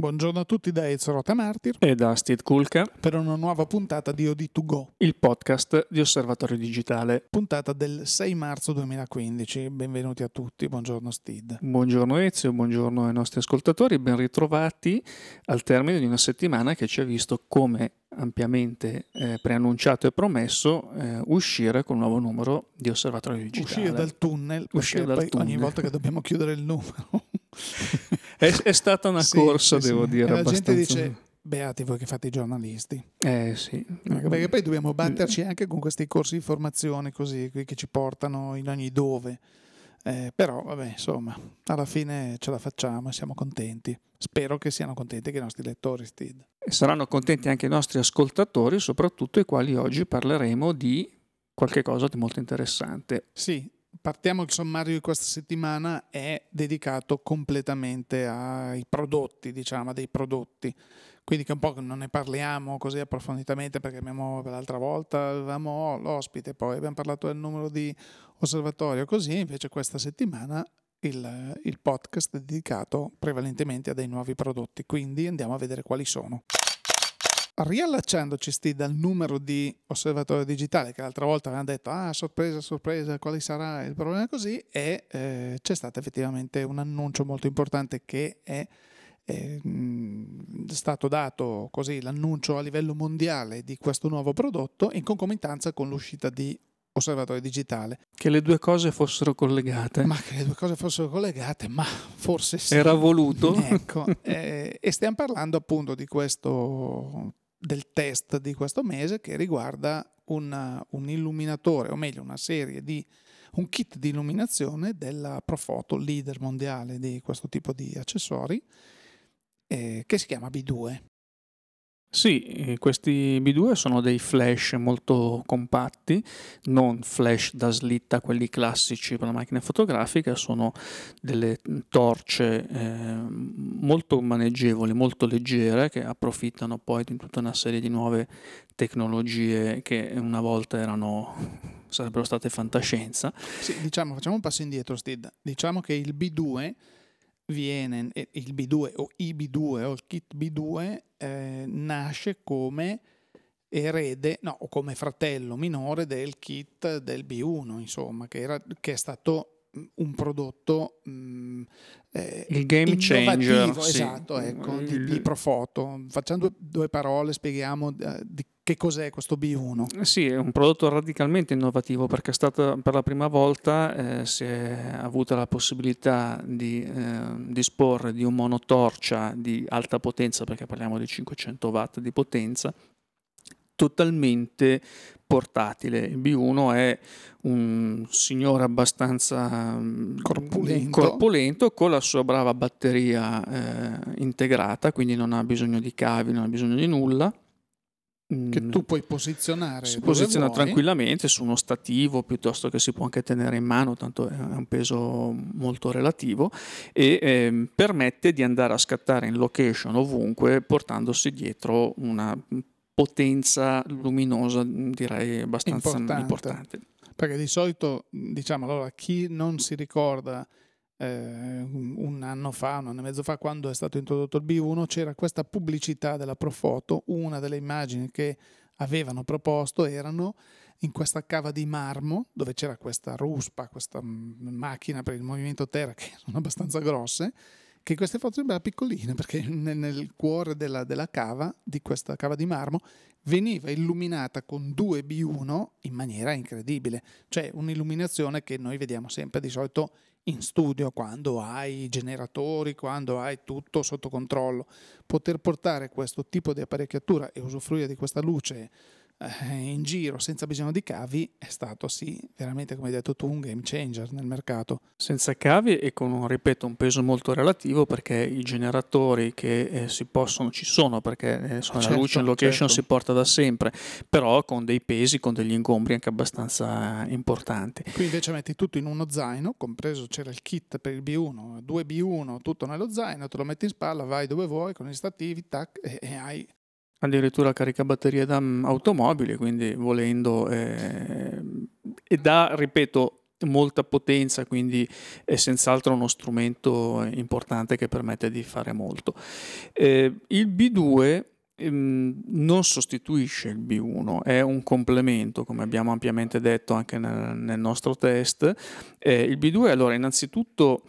Buongiorno a tutti da Ezio Rota Martir e da Steve Kulka per una nuova puntata di OD2Go, il podcast di Osservatorio Digitale. Puntata del 6 marzo 2015. Benvenuti a tutti, buongiorno Steve. Buongiorno Ezio, buongiorno ai nostri ascoltatori, ben ritrovati al termine di una settimana che ci ha visto come ampiamente eh, preannunciato e promesso eh, uscire con un nuovo numero di Osservatorio Digitale. Uscire dal tunnel, uscire dal tunnel. ogni volta che dobbiamo chiudere il numero è, è, stata una sì, corsa, sì, devo sì. dire. E la gente dice: Beati voi che fate i giornalisti. Eh sì. Perché poi dobbiamo batterci anche con questi corsi di formazione così che ci portano in ogni dove. Eh, però, vabbè, insomma, alla fine ce la facciamo e siamo contenti. Spero che siano contenti anche i nostri lettori, Steve. E saranno contenti anche i nostri ascoltatori, soprattutto i quali oggi parleremo di qualche cosa di molto interessante. Sì, partiamo il sommario di questa settimana è dedicato completamente ai prodotti, diciamo, dei prodotti. Quindi che un po' non ne parliamo così approfonditamente perché abbiamo l'altra volta avevamo l'ospite, poi abbiamo parlato del numero di osservatorio, così invece questa settimana il, il podcast è dedicato prevalentemente a dei nuovi prodotti, quindi andiamo a vedere quali sono riallacciandoci sti dal numero di osservatorio digitale che l'altra volta avevano detto ah sorpresa sorpresa quale sarà il problema così e eh, c'è stato effettivamente un annuncio molto importante che è, è stato dato così l'annuncio a livello mondiale di questo nuovo prodotto in concomitanza con l'uscita di osservatorio digitale. Che le due cose fossero collegate. Ma che le due cose fossero collegate, ma forse sì. Era voluto. Ecco, eh, e stiamo parlando appunto di questo del test di questo mese che riguarda una, un illuminatore, o meglio una serie di un kit di illuminazione della Profoto, leader mondiale di questo tipo di accessori, eh, che si chiama B2. Sì, eh, questi B2 sono dei flash molto compatti, non flash da slitta, quelli classici per la macchina fotografica, sono delle torce eh, molto maneggevoli, molto leggere, che approfittano poi di tutta una serie di nuove tecnologie che una volta erano, sarebbero state fantascienza. Sì, diciamo, facciamo un passo indietro, Steve. Diciamo che il B2 viene il B2 o i B2 o il kit B2 eh, nasce come erede, no, come fratello minore del kit del B1, insomma, che, era, che è stato un prodotto mh, mm, eh, il game changer esatto, sì. ecco, di, di Profoto. Facciamo due, due parole, spieghiamo eh, di che cos'è questo B1? Eh sì, è un prodotto radicalmente innovativo perché è stata per la prima volta eh, si è avuta la possibilità di eh, disporre di un monotorcia di alta potenza, perché parliamo di 500 watt di potenza, totalmente portatile. Il B1 è un signore abbastanza mm, corpulento, corpulento con la sua brava batteria eh, integrata, quindi non ha bisogno di cavi, non ha bisogno di nulla che mm. tu puoi posizionare. Si posiziona vuoi. tranquillamente su uno stativo piuttosto che si può anche tenere in mano, tanto è un peso molto relativo e eh, permette di andare a scattare in location ovunque portandosi dietro una potenza luminosa direi abbastanza importante. importante. Perché di solito, diciamo, allora chi non si ricorda eh, un anno fa, un anno e mezzo fa, quando è stato introdotto il B1, c'era questa pubblicità della Profoto, una delle immagini che avevano proposto erano in questa cava di marmo, dove c'era questa ruspa, questa macchina per il movimento terra, che sono abbastanza grosse, che queste foto sembrava piccoline, perché nel, nel cuore della, della, cava, di questa cava di marmo, veniva illuminata con due B1 in maniera incredibile, cioè un'illuminazione che noi vediamo sempre di solito in studio quando hai i generatori, quando hai tutto sotto controllo. Poter portare questo tipo di apparecchiatura e usufruire di questa luce in giro senza bisogno di cavi è stato sì veramente come hai detto tu un game changer nel mercato senza cavi e con ripeto un peso molto relativo perché i generatori che eh, si possono ci sono perché eh, certo, la luce in location certo. si porta da sempre però con dei pesi con degli ingombri anche abbastanza importanti qui invece metti tutto in uno zaino compreso c'era il kit per il B1 due B1 tutto nello zaino te lo metti in spalla vai dove vuoi con gli stativi tac e, e hai addirittura caricabatterie da mm, automobili, quindi volendo eh, e dà, ripeto, molta potenza, quindi è senz'altro uno strumento importante che permette di fare molto. Eh, il B2 ehm, non sostituisce il B1, è un complemento, come abbiamo ampiamente detto anche nel, nel nostro test. Eh, il B2 allora innanzitutto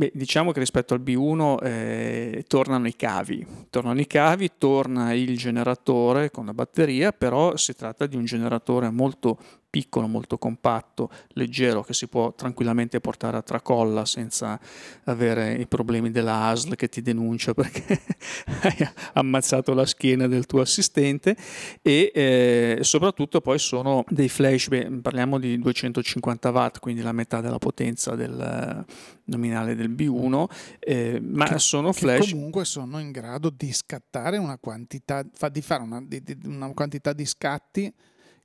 Beh, diciamo che rispetto al B1 eh, tornano i cavi, tornano i cavi, torna il generatore con la batteria, però si tratta di un generatore molto piccolo, molto compatto, leggero, che si può tranquillamente portare a tracolla senza avere i problemi della ASL che ti denuncia perché hai ammazzato la schiena del tuo assistente e eh, soprattutto poi sono dei flash, parliamo di 250 watt, quindi la metà della potenza del nominale del B1, eh, ma che, sono flash. comunque sono in grado di scattare una quantità, di fare una, di, di, una quantità di scatti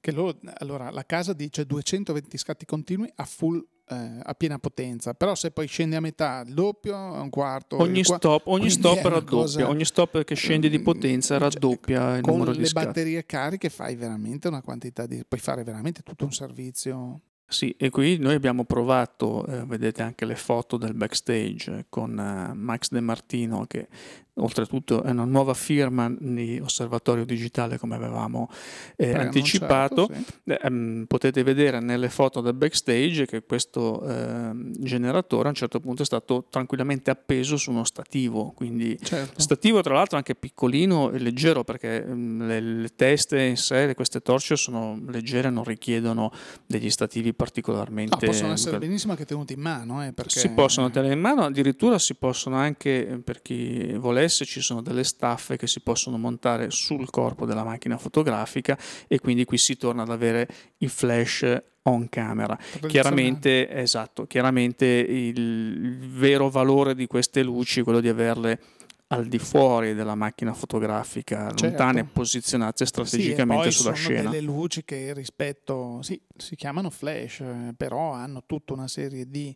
che loro, allora la casa dice 220 scatti continui a full eh, a piena potenza, però se poi scendi a metà, il doppio, un quarto, ogni qua, stop, ogni stop raddoppia, cosa, ogni stop che scendi di mm, potenza cioè, raddoppia cioè, il numero di scatti. Con le batterie cariche fai veramente una quantità di puoi fare veramente tutto un servizio sì, e qui noi abbiamo provato, eh, vedete anche le foto del backstage con eh, Max De Martino che oltretutto è una nuova firma di Osservatorio Digitale come avevamo eh, anticipato. Sì. Eh, potete vedere nelle foto del backstage che questo eh, generatore a un certo punto è stato tranquillamente appeso su uno stativo, quindi certo. stativo tra l'altro anche piccolino e leggero perché mh, le, le, teste in sé, queste torce sono leggere, non richiedono degli stativi particolarmente... No, possono essere benissimo anche tenuti in mano. Eh, perché... Si possono tenere in mano, addirittura si possono anche, per chi volesse, OBS ci sono delle staffe che si possono montare sul corpo della macchina fotografica e quindi qui si torna ad avere il flash on camera. Chiaramente, esatto, chiaramente il vero valore di queste luci è quello di averle al di fuori della macchina fotografica, certo. lontane, posizionate strategicamente sì, sulla scena. Sono delle luci che rispetto, sì, si chiamano flash, però hanno tutta una serie di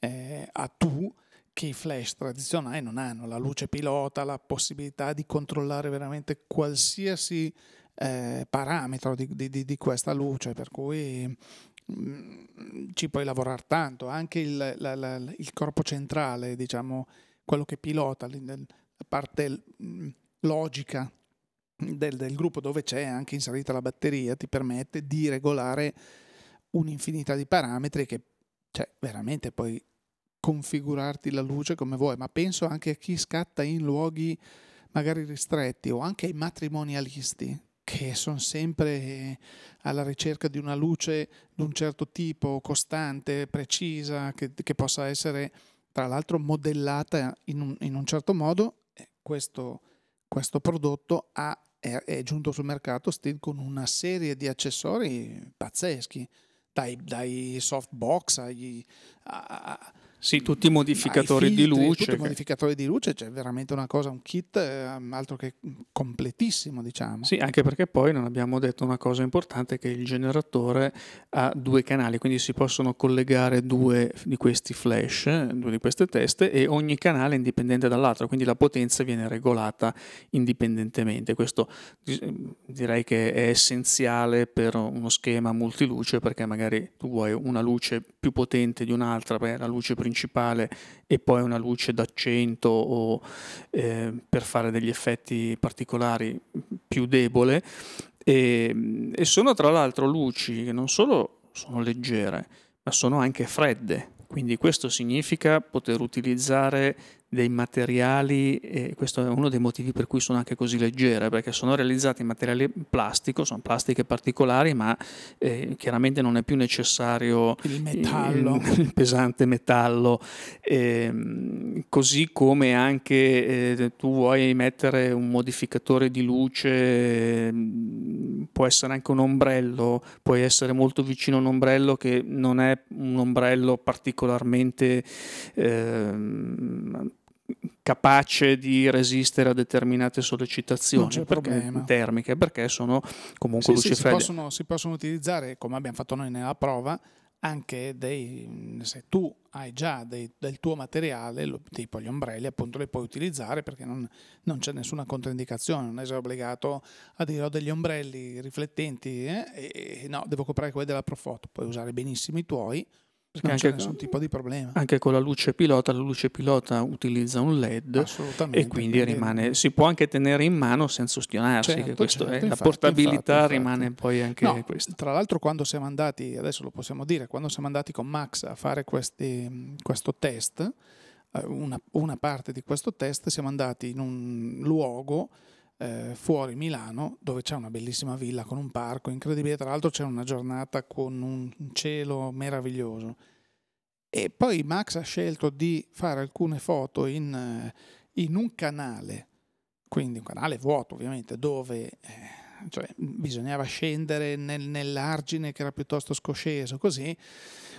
eh, attu che i flash tradizionali non hanno, la luce pilota, la possibilità di controllare veramente qualsiasi eh, parametro di, di, di, questa luce, per cui mm, ci puoi lavorare tanto, anche il, la, la, il corpo centrale, diciamo, quello che pilota, la parte mm, logica del, del, gruppo dove c'è anche inserita la batteria ti permette di regolare un'infinità di parametri che cioè, veramente poi configurarti la luce come vuoi, ma penso anche a chi scatta in luoghi magari ristretti o anche ai matrimonialisti che sono sempre alla ricerca di una luce di un certo tipo, costante, precisa, che, che possa essere tra l'altro modellata in un, in un certo modo. Questo, questo prodotto ha, è, è, giunto sul mercato Still con una serie di accessori pazzeschi, dai, dai softbox agli, a, sì, tutti i modificatori filtri, di luce. Tutti i modificatori di luce, c'è veramente una cosa, un kit eh, altro che completissimo, diciamo. Sì, anche perché poi non abbiamo detto una cosa importante che il generatore ha due canali, quindi si possono collegare due di questi flash, due di queste teste e ogni canale è indipendente dall'altro, quindi la potenza viene regolata indipendentemente. Questo direi che è essenziale per uno schema multiluce perché magari tu vuoi una luce più potente di un'altra, beh, la luce principale e poi una luce d'accento o eh, per fare degli effetti particolari più debole. E, e sono tra l'altro luci che non solo sono leggere ma sono anche fredde. Quindi questo significa poter utilizzare dei materiali, e questo è uno dei motivi per cui sono anche così leggere, perché sono realizzate in materiale plastico, sono plastiche particolari, ma eh, chiaramente non è più necessario il metallo, il, il pesante metallo, eh, così come anche eh, tu vuoi mettere un modificatore di luce, può essere anche un ombrello, puoi essere molto vicino a un ombrello che non è un ombrello particolarmente ehm, capace di resistere a determinate sollecitazioni perché, termiche, perché sono comunque sì, luci sì, si possono, si possono utilizzare, come abbiamo fatto noi nella prova, anche dei, se tu hai già dei, del tuo materiale, lo, tipo gli ombrelli, appunto li puoi utilizzare perché non, non, c'è nessuna controindicazione, non sei obbligato a dire ho degli ombrelli riflettenti eh, e, e no, devo comprare quelli della Profoto, puoi usare benissimo i tuoi perché non c'è nessun tipo di problema. Anche con la luce pilota, la luce pilota utilizza un LED e quindi, rimane, si può anche tenere in mano senza ustionarsi, certo, certo, è, infatti, la portabilità infatti, rimane infatti. poi anche no, questa. Tra l'altro quando siamo andati, adesso lo possiamo dire, quando siamo andati con Max a fare questi, questo test, eh, una, una parte di questo test, siamo andati in un luogo eh, fuori Milano dove c'è una bellissima villa con un parco incredibile, tra l'altro c'è una giornata con un cielo meraviglioso. E poi Max ha scelto di fare alcune foto in, eh, in un canale, quindi un canale vuoto ovviamente, dove eh, cioè, bisognava scendere nel, nell'argine che era piuttosto scosceso, così.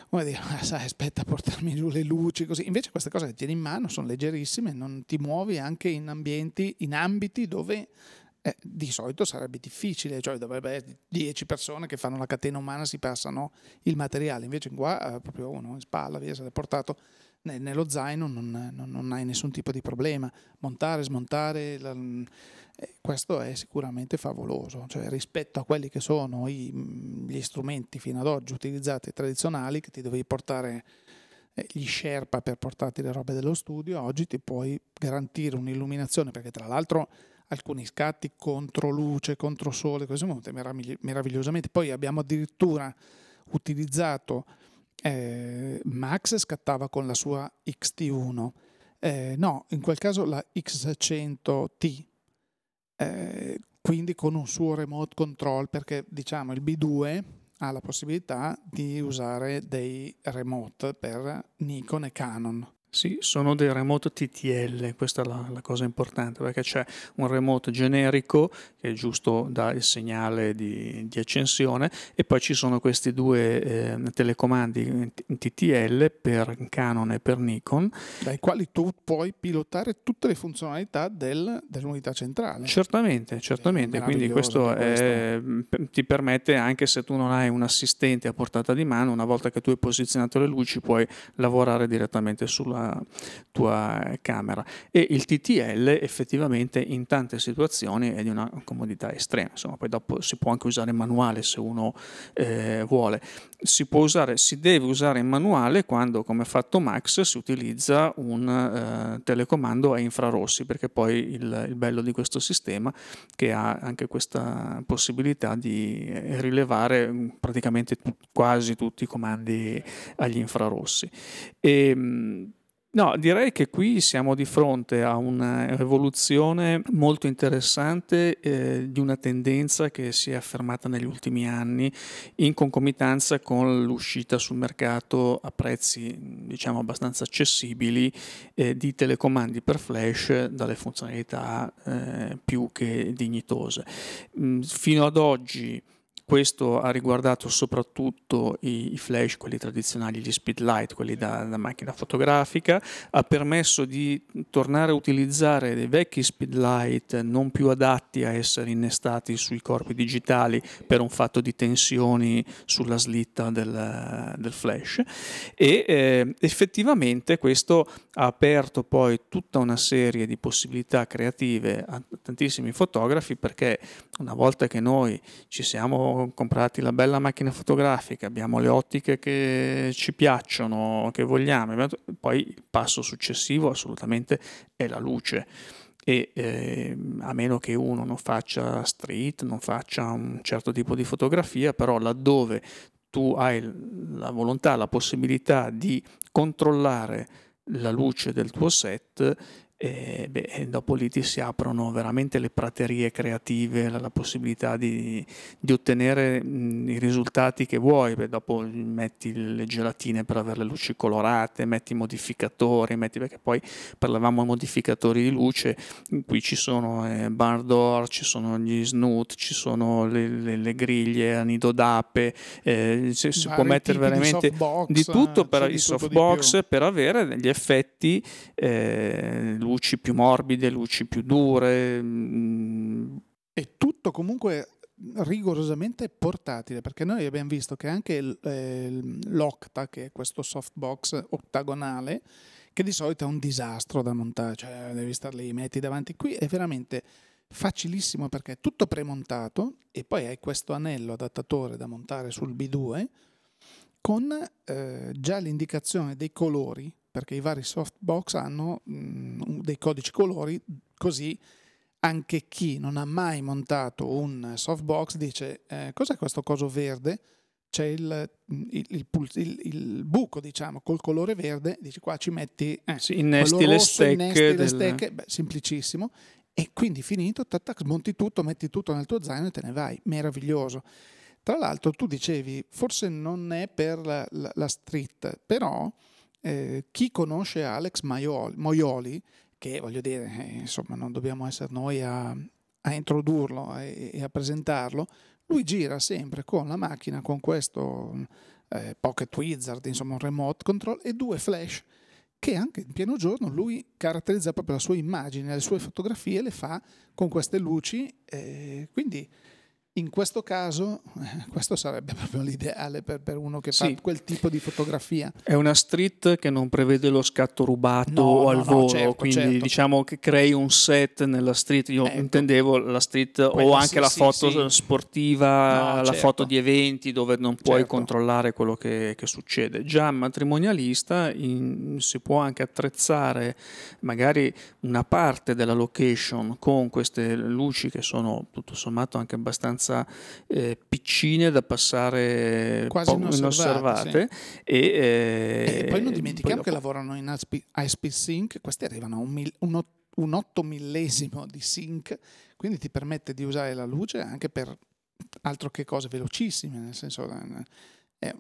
Come dire, ah, sai, aspetta a portarmi giù le luci, così. Invece queste cose che tieni in mano sono leggerissime, non ti muovi anche in ambienti, in ambiti dove eh, di solito sarebbe difficile, cioè dovrebbe essere 10 persone che fanno la catena umana si passano il materiale, invece qua eh, proprio uno in spalla, via, se l'è portato nello zaino non, non, non, hai nessun tipo di problema. Montare, smontare, la, eh, questo è sicuramente favoloso, cioè rispetto a quelli che sono i, gli strumenti fino ad oggi utilizzati tradizionali che ti dovevi portare eh, gli Sherpa per portarti le robe dello studio, oggi ti puoi garantire un'illuminazione perché tra l'altro alcuni scatti contro luce, contro sole, cose molto meravigliosamente. Poi abbiamo addirittura utilizzato eh, Max scattava con la sua XT1, eh, no, in quel caso la X100T, eh, quindi con un suo remote control, perché diciamo il B2 ha la possibilità di usare dei remote per Nikon e Canon. Sì, sono dei remote TTL, questa è la, la, cosa importante perché c'è un remote generico che è giusto dà il segnale di, di accensione e poi ci sono questi due eh, telecomandi TTL per Canon e per Nikon. Dai quali tu puoi pilotare tutte le funzionalità del, dell'unità centrale. Certamente, certamente, quindi questo, è, ti permette anche se tu non hai un assistente a portata di mano, una volta che tu hai posizionato le luci puoi lavorare direttamente sulla tua, camera e il TTL effettivamente in tante situazioni è di una comodità estrema, insomma poi dopo si può anche usare manuale se uno eh, vuole. Si può usare, si deve usare in manuale quando come ha fatto Max si utilizza un eh, telecomando a infrarossi perché poi il, il bello di questo sistema che ha anche questa possibilità di rilevare praticamente quasi tutti i comandi agli infrarossi. E, ehm, No, direi che qui siamo di fronte a un'evoluzione molto interessante eh, di una tendenza che si è affermata negli ultimi anni in concomitanza con l'uscita sul mercato a prezzi diciamo abbastanza accessibili eh, di telecomandi per flash dalle funzionalità eh, più che dignitose. Mm, fino ad oggi questo ha riguardato soprattutto i, flash, quelli tradizionali, gli speedlight, quelli da, da, macchina fotografica, ha permesso di tornare a utilizzare dei vecchi speedlight non più adatti a essere innestati sui corpi digitali per un fatto di tensioni sulla slitta del, del flash. E eh, effettivamente questo ha aperto poi tutta una serie di possibilità creative a tantissimi fotografi perché una volta che noi ci siamo comprati la bella macchina fotografica, abbiamo le ottiche che ci piacciono, che vogliamo, poi il passo successivo assolutamente è la luce. E eh, a meno che uno non faccia street, non faccia un certo tipo di fotografia, però laddove tu hai la volontà, la possibilità di controllare la luce del tuo set, e, beh, dopo lì ti si aprono veramente le praterie creative, la, la possibilità di, di ottenere mh, i risultati che vuoi. Beh, dopo metti le gelatine per avere le luci colorate, metti i modificatori, metti, perché poi parlavamo di modificatori di luce, qui ci sono eh, bar door, ci sono gli snoot, ci sono le, le, le griglie a nido d'ape, eh, si, si può mettere veramente di, di tutto per i softbox per avere degli effetti eh, luci più morbide, luci più dure. Mm. E tutto comunque rigorosamente portatile, perché noi abbiamo visto che anche eh, l'Octa, che è questo softbox ottagonale, che di solito è un disastro da montare, cioè devi star lì, metti davanti qui, è veramente facilissimo perché è tutto premontato e poi hai questo anello adattatore da montare sul B2 con eh, già l'indicazione dei colori, perché i vari softbox hanno mh, mm, dei codici colori, così anche chi non ha mai montato un softbox dice eh, cos'è questo coso verde? C'è il, il, il, il, buco, diciamo, col colore verde, dici qua ci metti eh, sì, innesti le stecche, innesti del... le stecche beh, semplicissimo. E quindi finito, tac, tac, monti tutto, metti tutto nel tuo zaino e te ne vai. Meraviglioso. Tra l'altro tu dicevi, forse non è per la, la, la street, però eh, chi conosce Alex Maioli, Moioli che voglio dire, eh, insomma, non dobbiamo essere noi a, a introdurlo e, e, a presentarlo, lui gira sempre con la macchina, con questo eh, Pocket Wizard, insomma un remote control e due flash che anche in pieno giorno lui caratterizza proprio la sua immagine, le sue fotografie le fa con queste luci, eh, quindi in questo caso, eh, questo sarebbe proprio l'ideale per, per uno che sì. fa quel tipo di fotografia. È una street che non prevede lo scatto rubato no, o al no, volo, no, certo, quindi certo. diciamo che crei un set nella street. Io ecco. intendevo la street Quella o anche sì, la foto sì, sportiva, la certo. foto di eventi dove non puoi certo. controllare quello che, che, succede. Già matrimonialista in, si può anche attrezzare magari una parte della location con queste luci che sono tutto sommato anche abbastanza abbastanza eh, piccine da passare quasi inosservate. Sì. E, eh, e, poi non dimentichiamo poi che lavorano in ISP Sync, questi arrivano a un, mil, un, un 8 millesimo di sync, quindi ti permette di usare la luce anche per altro che cose velocissime, nel senso eh, è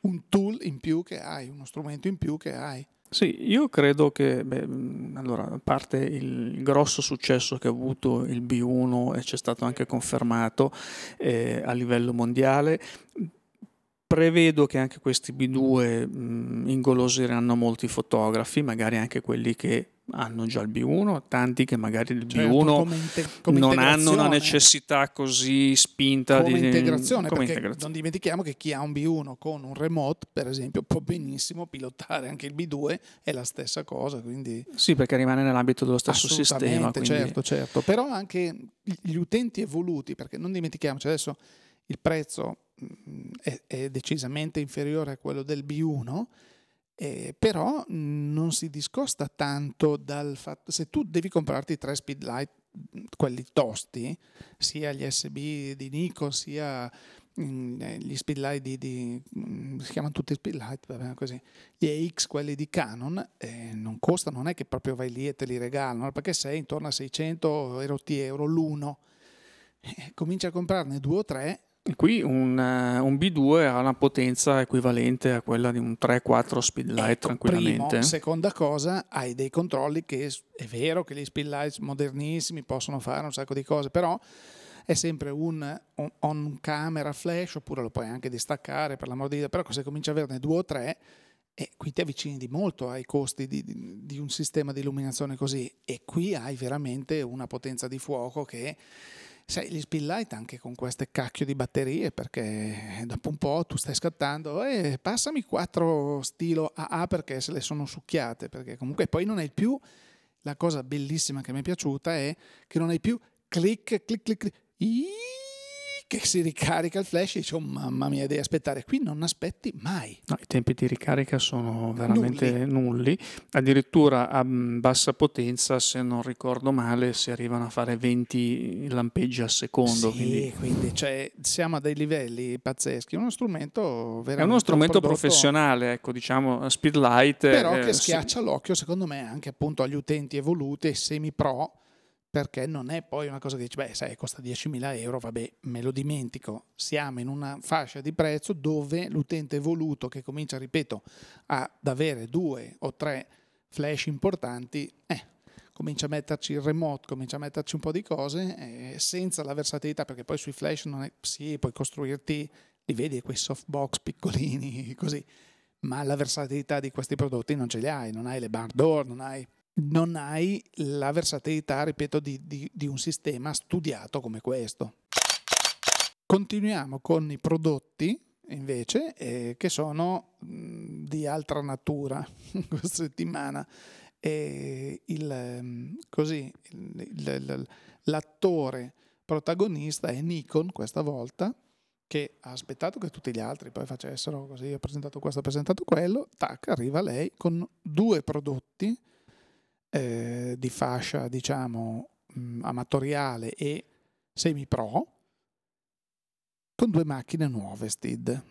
un tool in più che hai, uno strumento in più che hai. Sì, io credo che, beh, allora, a parte il grosso successo che ha avuto il B1 e c'è stato anche confermato eh, a livello mondiale, prevedo che anche questi B2 mh, ingolosiranno molti fotografi, magari anche quelli che hanno già il B1, tanti che magari il certo, B1 come inte- come non hanno una necessità così spinta come di integrazione, come integrazione. non dimentichiamo che chi ha un B1 con un remote, per esempio, può benissimo pilotare anche il B2, è la stessa cosa, quindi Sì, perché rimane nell'ambito dello stesso sistema, quindi... certo, certo, però anche gli utenti evoluti, perché non dimentichiamoci adesso il prezzo è, è decisamente inferiore a quello del B1 eh, però non si discosta tanto dal fatto, se tu devi comprarti tre speedlight, quelli tosti, sia gli SB di Nikon, sia eh, gli speedlight di, di, si chiamano tutti speedlight, vabbè, così, gli EX, quelli di Canon, eh, non costano, non è che proprio vai lì e te li regalano, perché sei intorno a 600 euro l'uno. Eh, cominci a comprarne due o tre Qui un, uh, un, B2 ha una potenza equivalente a quella di un 3-4 speedlight ecco, tranquillamente. Primo, seconda cosa, hai dei controlli che è vero che gli speedlights modernissimi possono fare un sacco di cose, però è sempre un on, on camera flash oppure lo puoi anche distaccare per l'amor di Dio, però se cominci a averne due o tre e qui ti avvicini di molto ai costi di, di, di un sistema di illuminazione così e qui hai veramente una potenza di fuoco che Sai, gli spillight anche con queste cacchio di batterie perché dopo un po' tu stai scattando e eh, passami quattro stilo AA perché se le sono succhiate perché comunque poi non hai più la cosa bellissima che mi è piaciuta è che non hai più clic clic clic, clic che si ricarica il flash e dice oh mamma mia devi aspettare qui non aspetti mai no, i tempi di ricarica sono veramente nulli. nulli. addirittura a bassa potenza se non ricordo male si arrivano a fare 20 lampeggi al secondo sì, quindi, quindi cioè, siamo a dei livelli pazzeschi è uno strumento veramente è uno strumento un professionale ecco diciamo speedlight però eh, che schiaccia sì. l'occhio secondo me anche appunto agli utenti evoluti e semi pro perché non è poi una cosa che dici, beh, sai, costa 10.000 euro, vabbè, me lo dimentico. Siamo in una fascia di prezzo dove l'utente evoluto che comincia, ripeto, ad avere due o tre flash importanti, eh, comincia a metterci il remote, comincia a metterci un po' di cose, eh, senza la versatilità, perché poi sui flash non è, sì, puoi costruirti, li vedi quei softbox piccolini, così, ma la versatilità di questi prodotti non ce li hai, non hai le bar door, non hai non hai la versatilità, ripeto, di, di, di un sistema studiato come questo. continuiamo con i prodotti invece eh, che sono di altra natura questa settimana. E il, così, il, l'attore protagonista è Nikon questa volta che ha aspettato che tutti gli altri poi facessero così, ha presentato questo, ha presentato quello, tac, arriva lei con due prodotti eh, di fascia, diciamo, mh, amatoriale e semi-pro, con due macchine nuove STID.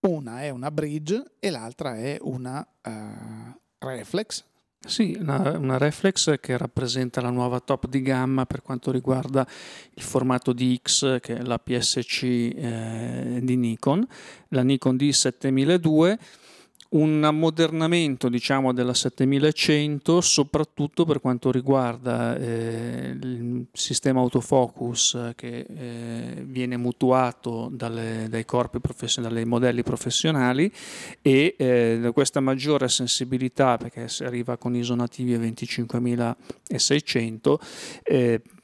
Una è una Bridge e l'altra è una uh, Reflex sì, una, una, reflex che rappresenta la nuova top di gamma per quanto riguarda il formato di X, che è la PSC eh, di Nikon, la Nikon D7002 un ammodernamento diciamo della 7100 soprattutto per quanto riguarda eh, il sistema autofocus che eh, viene mutuato dalle, dai corpi professionali, dai modelli professionali e eh, questa maggiore sensibilità perché arriva con ISO nativi a 25600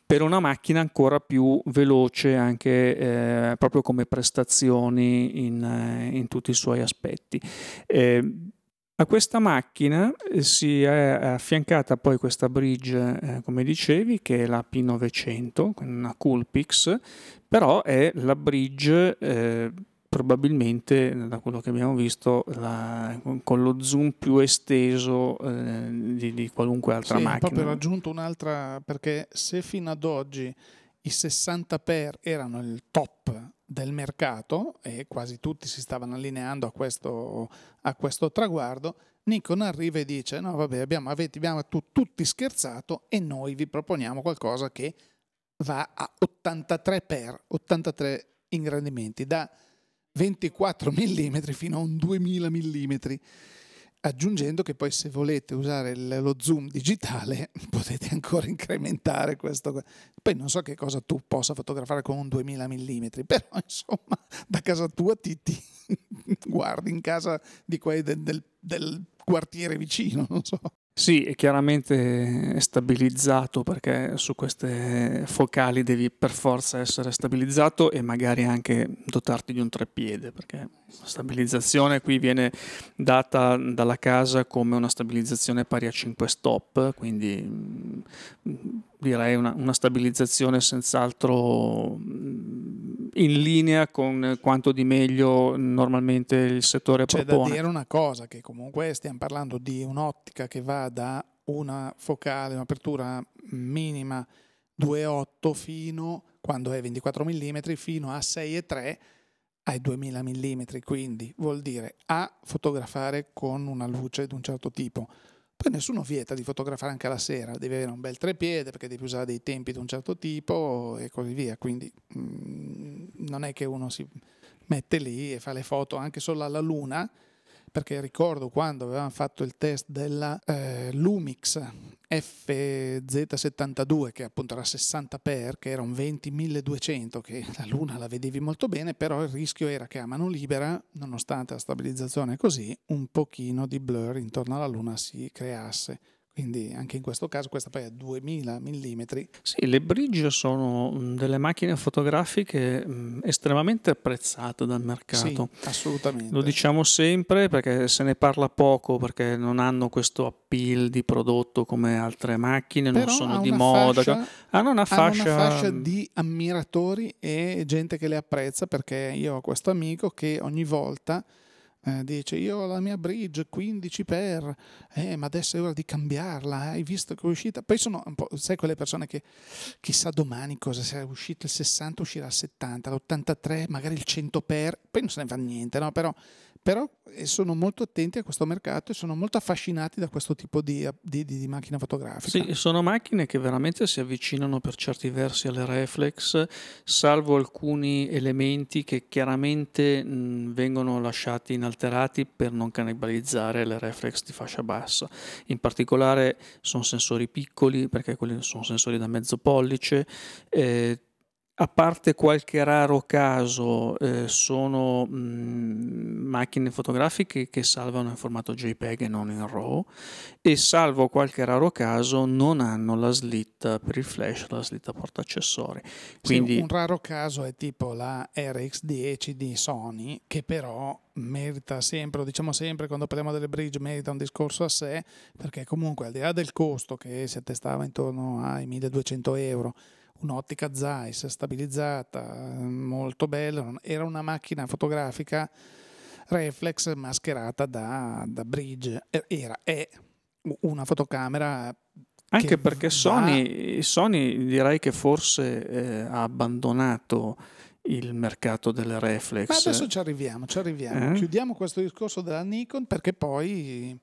per una macchina ancora più veloce anche eh, proprio come prestazioni in, eh, in, tutti i suoi aspetti. Eh, a questa macchina eh, si è affiancata poi questa bridge, eh, come dicevi, che è la P900, una Coolpix, però è la bridge eh, probabilmente da quello che abbiamo visto la, con lo zoom più esteso eh, di, di, qualunque altra sì, macchina. proprio raggiunto un'altra perché se fino ad oggi i 60 per erano il top del mercato e quasi tutti si stavano allineando a questo, a questo traguardo, Nikon arriva e dice no vabbè abbiamo, avete, abbiamo tutti scherzato e noi vi proponiamo qualcosa che va a 83 per 83 ingrandimenti da 24 mm fino a un 2000 mm aggiungendo che poi se volete usare lo zoom digitale potete ancora incrementare questo. Poi non so che cosa tu possa fotografare con un 2000 mm, però insomma da casa tua ti, ti guardi in casa di quei del, del, del quartiere vicino, non so. Sì, è chiaramente stabilizzato perché su queste focali devi per forza essere stabilizzato e magari anche dotarti di un treppiede perché la stabilizzazione qui viene data dalla casa come una stabilizzazione pari a 5 stop, quindi mm, direi una, una stabilizzazione senz'altro mm, in linea con quanto di meglio normalmente il settore C'è propone. C'è da dire una cosa, che comunque stiamo parlando di un'ottica che va da una focale, un'apertura minima 2,8 fino, quando è 24 mm, fino a 6,3 ai 2000 mm, quindi vuol dire A fotografare con una luce di un certo tipo poi nessuno vieta di fotografare anche la sera, devi avere un bel trepiede perché devi usare dei tempi di un certo tipo e così via. Quindi mh, mm, non è che uno si mette lì e fa le foto anche solo alla luna, perché ricordo quando avevamo fatto il test della eh, Lumix FZ72 che appunto era 60 per che era un 20-1200 che la luna la vedevi molto bene però il rischio era che a mano libera nonostante la stabilizzazione così un pochino di blur intorno alla luna si creasse quindi anche in questo caso questa poi è 2000 mm. Sì, le bridge sono delle macchine fotografiche estremamente apprezzate dal mercato. Sì, assolutamente. Lo diciamo sempre perché se ne parla poco perché non hanno questo appeal di prodotto come altre macchine, Però non sono di moda. Fascia, hanno una fascia... Hanno una fascia di ammiratori e gente che le apprezza perché io ho questo amico che ogni volta eh, dice io ho la mia bridge 15 per, eh, ma adesso è ora di cambiarla, hai visto che è uscita? Poi sono un po', sai quelle persone che chissà domani cosa, se è uscito il 60 uscirà il 70, l'83 magari il 100 per, poi non se ne fa niente, no? però però eh, sono molto attenti a questo mercato e sono molto affascinati da questo tipo di, di, di, macchina fotografica. Sì, sono macchine che veramente si avvicinano per certi versi alle reflex, salvo alcuni elementi che chiaramente mh, vengono lasciati inalterati per non cannibalizzare le reflex di fascia bassa. In particolare sono sensori piccoli, perché quelli sono sensori da mezzo pollice. Eh, a parte qualche raro caso, eh, sono mh, mm, macchine fotografiche che salvano in formato JPEG e non in RAW e salvo qualche raro caso non hanno la slitta per il flash, la slitta porta accessori. Quindi, sì, un raro caso è tipo la RX10 di Sony che però merita sempre, lo diciamo sempre quando parliamo delle bridge, merita un discorso a sé perché comunque al di là del costo che si attestava intorno ai 1200 euro un'ottica Zeiss stabilizzata, molto bella, era una macchina fotografica reflex mascherata da, da bridge, era, è una fotocamera anche perché Sony, Sony, direi che forse eh, ha abbandonato il mercato delle reflex. Ma adesso ci arriviamo, ci arriviamo. Eh? Chiudiamo questo discorso della Nikon perché poi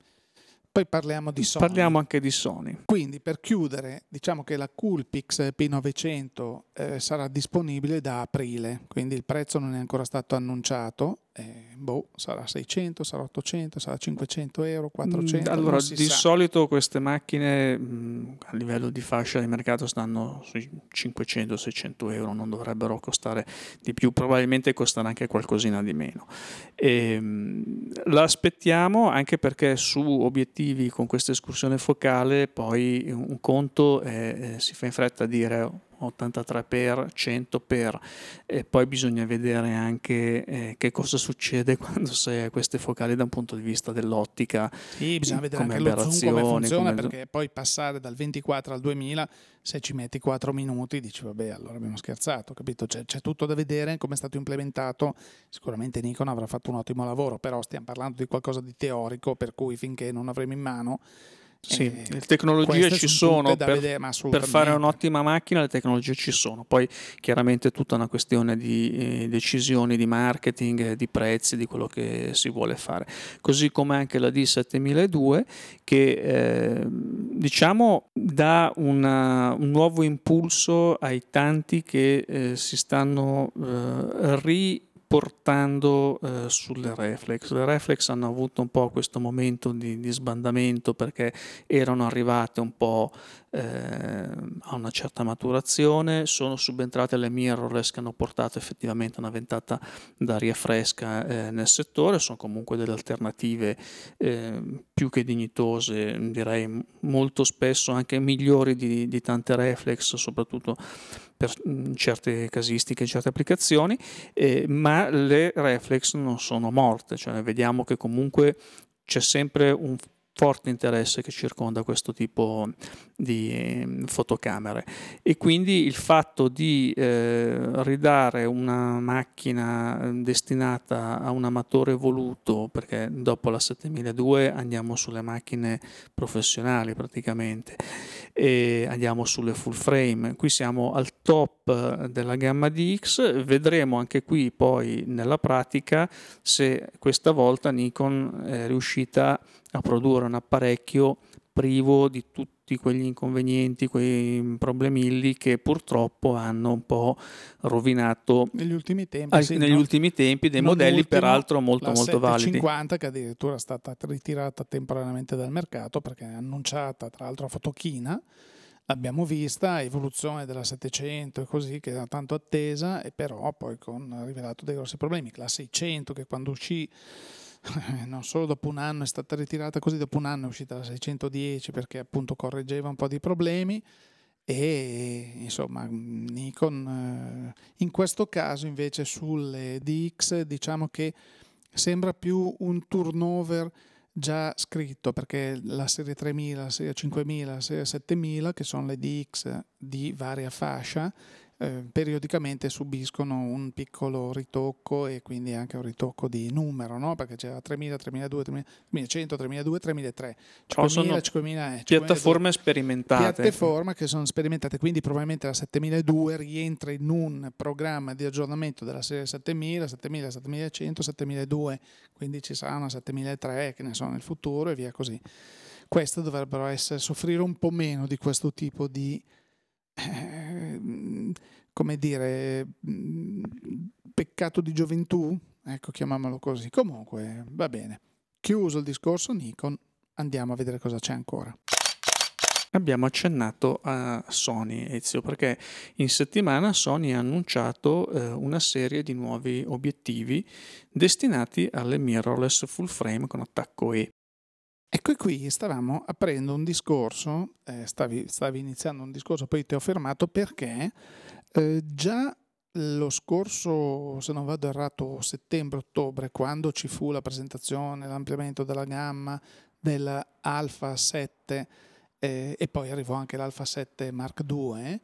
poi parliamo di Sony. Parliamo anche di Sony. Quindi per chiudere, diciamo che la Coolpix P900 eh, sarà disponibile da aprile, quindi il prezzo non è ancora stato annunciato eh, boh, sarà 600, sarà 800, sarà 500 euro, 400. Mm, allora, di sa. solito queste macchine mh, mm, a livello di fascia di mercato stanno sui 500-600 euro, non dovrebbero costare di più, probabilmente costerà anche qualcosina di meno. E, mh, la aspettiamo anche perché su obiettivi con questa escursione focale poi un conto è, eh, si fa in fretta a dire 83 per 100 per. E poi bisogna vedere anche eh, che cosa succede quando si ha queste focali da un punto di vista dell'ottica. Sì bisogna vedere anche lo zoom come funziona come... perché poi passare dal 24 al 2000 se ci metti 4 minuti dici vabbè allora abbiamo scherzato capito? C'è, c'è tutto da vedere come è stato implementato. Sicuramente Nikon avrà fatto un ottimo lavoro però stiamo parlando di qualcosa di teorico per cui finché non avremo in mano sì, eh, le tecnologie ci sono, per, vedere, per, fare un'ottima macchina le tecnologie ci sono, poi chiaramente è tutta una questione di eh, decisioni di marketing, di prezzi, di quello che si vuole fare, così come anche la D7002 che eh, diciamo dà una, un nuovo impulso ai tanti che eh, si stanno eh, ri portando eh, sulle reflex. Le reflex hanno avuto un po' questo momento di, di sbandamento perché erano arrivate un po' eh, a una certa maturazione, sono subentrate le mirrorless che hanno portato effettivamente una ventata d'aria fresca eh, nel settore, sono comunque delle alternative eh, più che dignitose, direi molto spesso anche migliori di, di tante reflex, soprattutto per mm, certe casistiche, certe applicazioni, eh, ma le reflex non sono morte, cioè vediamo che comunque c'è sempre un forte interesse che circonda questo tipo di ehm, fotocamere. E quindi il fatto di eh, ridare una macchina destinata a un amatore voluto perché dopo la 7002 andiamo sulle macchine professionali praticamente e andiamo sulle full frame. Qui siamo al top della gamma DX vedremo anche qui poi nella pratica se questa volta Nikon è riuscita a produrre un apparecchio privo di tutti quegli inconvenienti, quei problemilli che purtroppo hanno un po' rovinato negli ultimi tempi, sì, negli no? ultimi tempi dei modelli peraltro molto molto validi. 50 che addirittura è stata ritirata temporaneamente dal mercato perché è annunciata tra l'altro a fotochina l'abbiamo vista, evoluzione della 700 e così, che era tanto attesa, e però poi con, ha rivelato dei grossi problemi. La 600 che quando uscì non solo dopo un anno è stata ritirata così, dopo un anno è uscita la 610 perché appunto correggeva un po' di problemi e insomma Nikon eh, in questo caso invece sulle DX diciamo che sembra più un turnover già scritto perché la serie 3000, la serie 5000, la serie 7000 che sono le DX di varia fascia eh, periodicamente subiscono un piccolo ritocco e quindi anche un ritocco di numero, no? perché c'era 3000, 3002, 3100, 3002, 3003, 5000, 5000, eh, piattaforme sperimentate. Piattaforme che sono sperimentate, quindi probabilmente la 7002 rientra in un programma di aggiornamento della serie 7000, 7000, 7100, 7002, quindi ci sarà una 7003 che ne so nel futuro e via così. Queste dovrebbero essere, soffrire un po' meno di questo tipo di eh, come dire, mm, peccato di gioventù, ecco, chiamiamolo così. Comunque, va bene. Chiuso il discorso Nikon, andiamo a vedere cosa c'è ancora. Abbiamo accennato a Sony, Ezio, perché in settimana Sony ha annunciato eh, una serie di nuovi obiettivi destinati alle mirrorless full frame con attacco E. Ecco qui stavamo aprendo un discorso, eh, stavi, stavi, iniziando un discorso, poi ti ho fermato perché eh, già lo scorso, se non vado errato, settembre-ottobre, quando ci fu la presentazione, l'ampliamento della gamma dell'Alpha 7 eh, e poi arrivò anche l'Alpha 7 Mark II.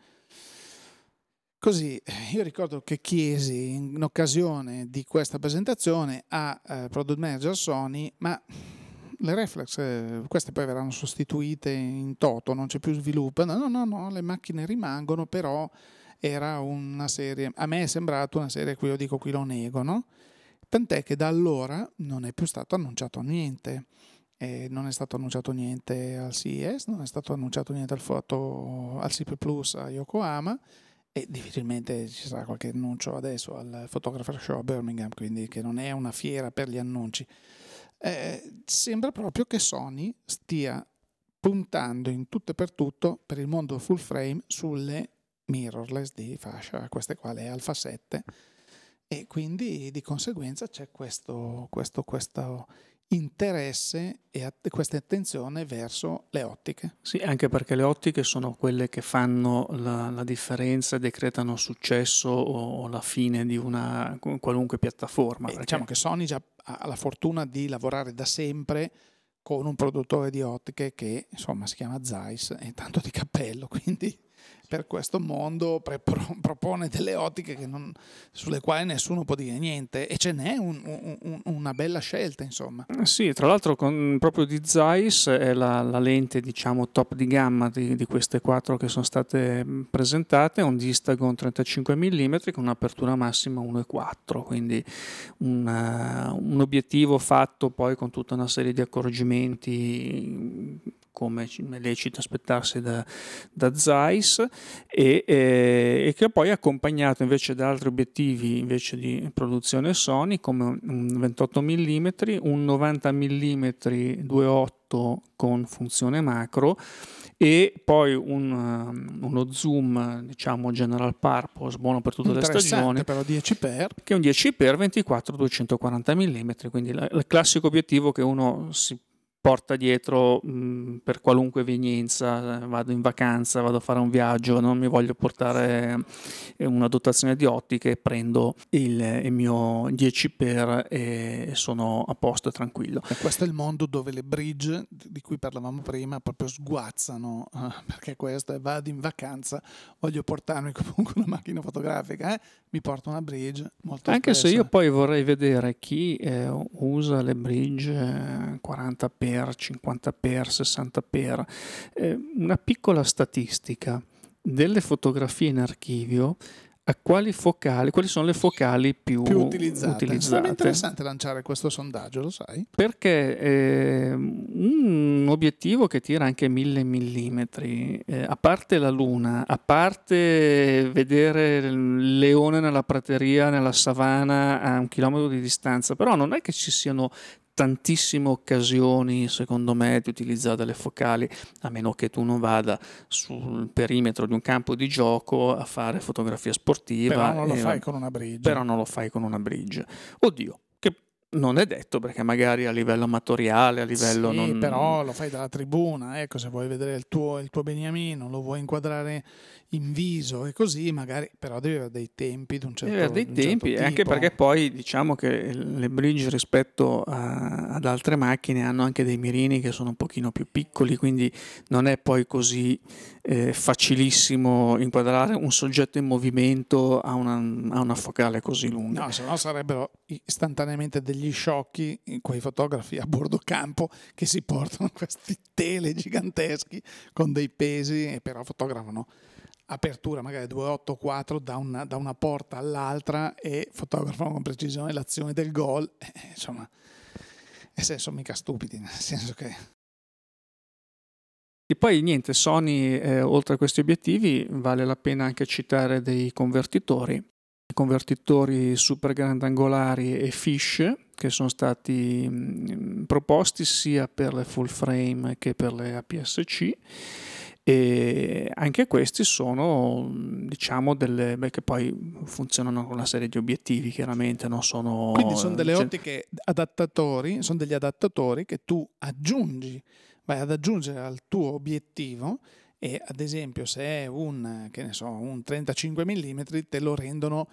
Così io ricordo che chiesi in occasione di questa presentazione a eh, Product Manager Sony, ma le reflex, eh, queste poi verranno sostituite in toto, non c'è più sviluppo. No, no, no, no, le macchine rimangono, però era una serie, a me è sembrato una serie qui io dico qui lo nego, no? Tant'è che da allora non è più stato annunciato niente. E non è stato annunciato niente al CES, non è stato annunciato niente al, foto, al CP Plus a Yokohama e difficilmente ci sarà qualche annuncio adesso al Photographer Show a Birmingham, quindi che non è una fiera per gli annunci. Eh, sembra proprio che Sony stia puntando in tutto e per tutto per il mondo full frame sulle mirrorless di fascia, queste qua le Alpha 7 e quindi di conseguenza c'è questo, questo, questo interesse e questa attenzione verso le ottiche. Sì, anche perché le ottiche sono quelle che fanno la, la differenza e decretano successo o, o, la fine di una qualunque piattaforma. Perché... Diciamo che Sony già ha la fortuna di lavorare da sempre con un produttore di ottiche che insomma si chiama Zeiss e tanto di cappello, quindi per questo mondo pre- propone delle ottiche non, sulle quali nessuno può dire niente e ce n'è un, un, una bella scelta insomma. Eh sì, tra l'altro con, proprio di Zeiss è la, la, lente diciamo top di gamma di, di, queste quattro che sono state presentate, un distagon 35 mm con un'apertura massima 1,4 quindi una, un obiettivo fatto poi con tutta una serie di accorgimenti come è lecito aspettarsi da, da Zeiss e, e, e, che poi è accompagnato invece da altri obiettivi invece di produzione Sony come un 28 mm, un 90 mm 2.8 con funzione macro e poi un, um, uno zoom diciamo general purpose buono per tutte le stagioni. però 10 x che è un 10 x 24 240 mm quindi il classico obiettivo che uno si porta dietro mh, per qualunque evenienza, vado in vacanza, vado a fare un viaggio, non mi voglio portare eh, una dotazione di ottiche, prendo il, il mio 10 per e sono a posto e tranquillo. E questo è il mondo dove le bridge di cui parlavamo prima proprio sguazzano, eh, perché questo è vado in vacanza, voglio portarmi comunque una macchina fotografica, eh? mi porto una bridge molto Anche spesso. se io poi vorrei vedere chi eh, usa le bridge 40 per 50 per 60 per eh, una piccola statistica delle fotografie in archivio a quali focali, quali sono le focali più, più utilizzate. utilizzate. È interessante lanciare questo sondaggio, lo sai? Perché eh, un obiettivo che tira anche 1000 mm, eh, a parte la luna, a parte vedere il leone nella prateria, nella savana a un chilometro di distanza, però non è che ci siano tantissime occasioni, secondo me, di utilizzare le focali, a meno che tu non vada sul perimetro di un campo di gioco a fare fotografia sportiva. Però non lo fai con una bridge. Però non lo fai con una bridge. Oddio, non è detto perché magari a livello amatoriale, a livello sì, non... però lo fai dalla tribuna, ecco, se vuoi vedere il tuo, il tuo beniamino, lo vuoi inquadrare in viso e così magari però devi avere dei tempi di un certo, deve avere dei tempi certo anche perché poi diciamo che le bridge rispetto a, ad altre macchine hanno anche dei mirini che sono un pochino più piccoli quindi non è poi così eh, facilissimo inquadrare un soggetto in movimento a una, a una focale così lunga. No se no sarebbero istantaneamente degli sciocchi quei fotografi a bordo campo che si portano questi tele giganteschi con dei pesi e però fotografano apertura magari 284 da una, da una porta all'altra e fotografano con precisione l'azione del gol, eh, insomma, e se sono mica stupidi, nel senso che... E poi niente, Sony, eh, oltre a questi obiettivi, vale la pena anche citare dei convertitori, convertitori super grandangolari e fish che sono stati mh, proposti sia per le full frame che per le APS-C e anche questi sono diciamo delle beh, che poi funzionano con una serie di obiettivi chiaramente non sono quindi sono delle cioè- ottiche adattatori sono degli adattatori che tu aggiungi vai ad aggiungere al tuo obiettivo e ad esempio se è un, che ne so, un 35 mm te lo rendono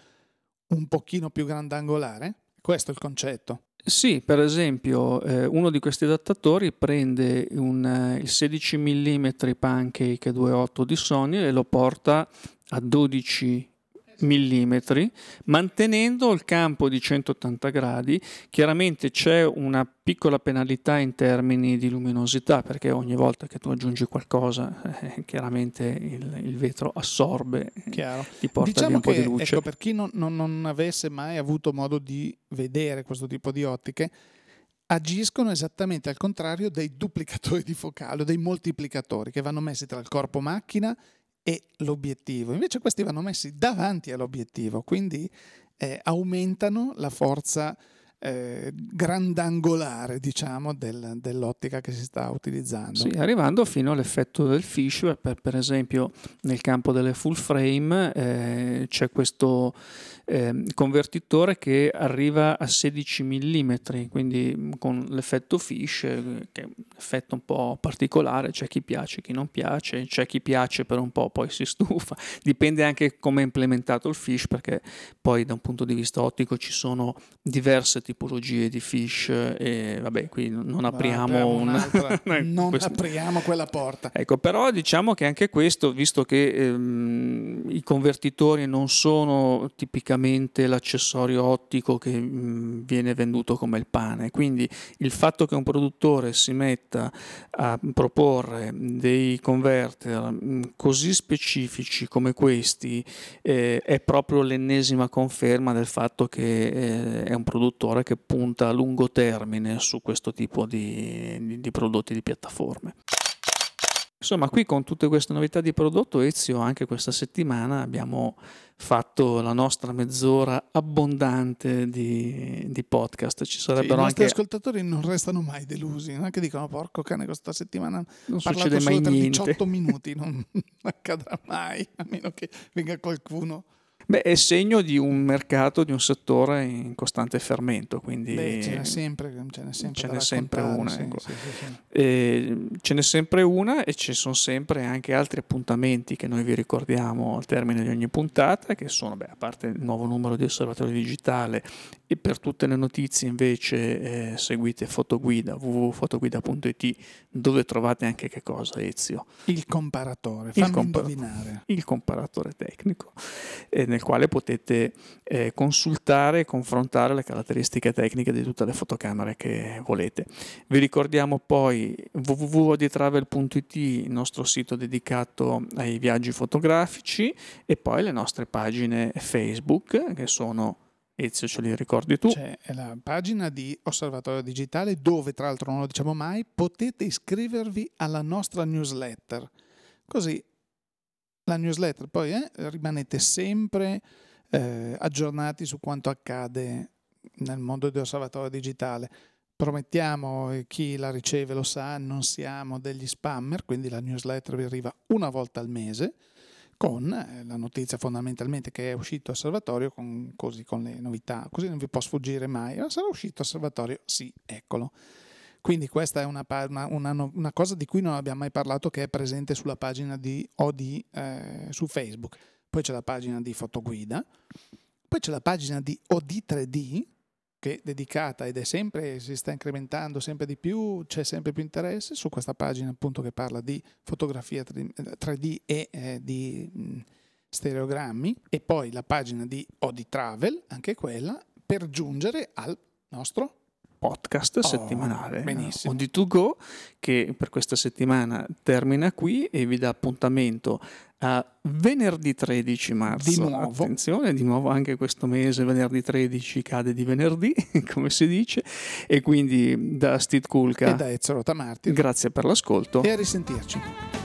un pochino più grandangolare questo è il concetto. Sì, per esempio, eh, uno di questi adattatori prende un, eh, il 16 mm Pancake 2.8 di Sony e lo porta a 12 mm, mantenendo il campo di 180 gradi. Chiaramente c'è una piccola penalità in termini di luminosità, perché ogni volta che tu aggiungi qualcosa, eh, chiaramente il, il vetro assorbe, eh, chiaro ti porta via Diciamo un po' che di luce. ecco, per chi non, non- non avesse mai avuto modo di vedere questo tipo di ottiche, agiscono esattamente al contrario dei duplicatori di focale o dei moltiplicatori che vanno messi tra il corpo macchina e l'obiettivo. Invece questi vanno messi davanti all'obiettivo, quindi eh, aumentano la forza eh, grandangolare, diciamo, del- dell'ottica che si sta utilizzando. Sì, arrivando fino all'effetto del fish, per, per esempio nel campo delle full frame eh, c'è questo ehm, convertitore che arriva a 16 mm, quindi con l'effetto fish, eh, che è un effetto un po' particolare, c'è chi piace, chi non piace, c'è chi piace per un po', poi si stufa, dipende anche come è implementato il fish, perché poi da un punto di vista ottico ci sono diverse tipologie di fish e vabbè, qui non apriamo un... un'altra- non questo- apriamo quella porta. Ecco, però diciamo che anche questo, visto che ehm, i convertitori non sono tipicamente l'accessorio ottico che mm, viene venduto come il pane, quindi il fatto che un produttore si metta a proporre dei converter mm, così specifici come questi eh, è proprio l'ennesima conferma del fatto che eh, è un produttore che punta a lungo termine su questo tipo di- di- di prodotti di piattaforme. Insomma, qui con tutte queste novità di prodotto, Ezio, anche questa settimana abbiamo fatto la nostra mezz'ora abbondante di, di podcast. Ci Sì, I sarebbero nostri anche. ascoltatori non restano mai delusi, non è che dicono porco cane questa settimana Non succede solo mai per niente. 18 minuti, non accadrà mai, a meno che venga qualcuno. Beh, è segno di un mercato, di un settore in costante fermento. Quindi Beh, ce n'è sempre, ce n'è sempre, ce n'è sempre una, sì, ecco. sì, sì, sì. E ce n'è sempre una e ci sono sempre anche altri appuntamenti che noi vi ricordiamo al termine di ogni puntata, che sono, beh, a parte il nuovo numero di Osservatorio Digitale e per tutte le notizie invece eh, seguite Fotoguida, www.fotoguida.it, dove trovate anche che cosa, Ezio? Il comparatore, Il fammi comparatore. indovinare. il comparatore tecnico, eh, nel quale potete eh, consultare e confrontare le caratteristiche tecniche di tutte le fotocamere che volete. Vi ricordiamo poi www.oditravel.it, il nostro sito dedicato ai viaggi fotografici e poi le nostre pagine Facebook che sono Ezio ce li ricordi tu. C'è la pagina di Osservatorio Digitale dove, tra l'altro non lo diciamo mai, potete iscrivervi alla nostra newsletter. Così la newsletter poi eh, rimanete sempre eh, aggiornati su quanto accade nel mondo di Osservatorio Digitale. Promettiamo, e chi la riceve lo sa, non siamo degli spammer, quindi la newsletter vi arriva una volta al mese con eh, la notizia fondamentalmente che è uscito Osservatorio con, così con le novità, così non vi può sfuggire mai. Ma sarà uscito Osservatorio? Sì, eccolo. Quindi questa è una, una- una cosa di cui non abbiamo mai parlato che è presente sulla pagina di OD eh, su Facebook. Poi c'è la pagina di Fotoguida, poi c'è la pagina di OD3D che è dedicata ed è sempre, si sta incrementando sempre di più, c'è sempre più interesse su questa pagina appunto che parla di fotografia 3D e eh, di mh, stereogrammi e poi la pagina di OD Travel, anche quella, per giungere al nostro podcast Oh, settimanale benissimo. On to go che per questa settimana termina qui e vi dà appuntamento a venerdì 13 marzo. Di nuovo. Attenzione, di nuovo anche questo mese venerdì 13 cade di venerdì, come si dice, e quindi da Steve Kulka e da Ezio Rotamartir grazie per l'ascolto. e a risentirci.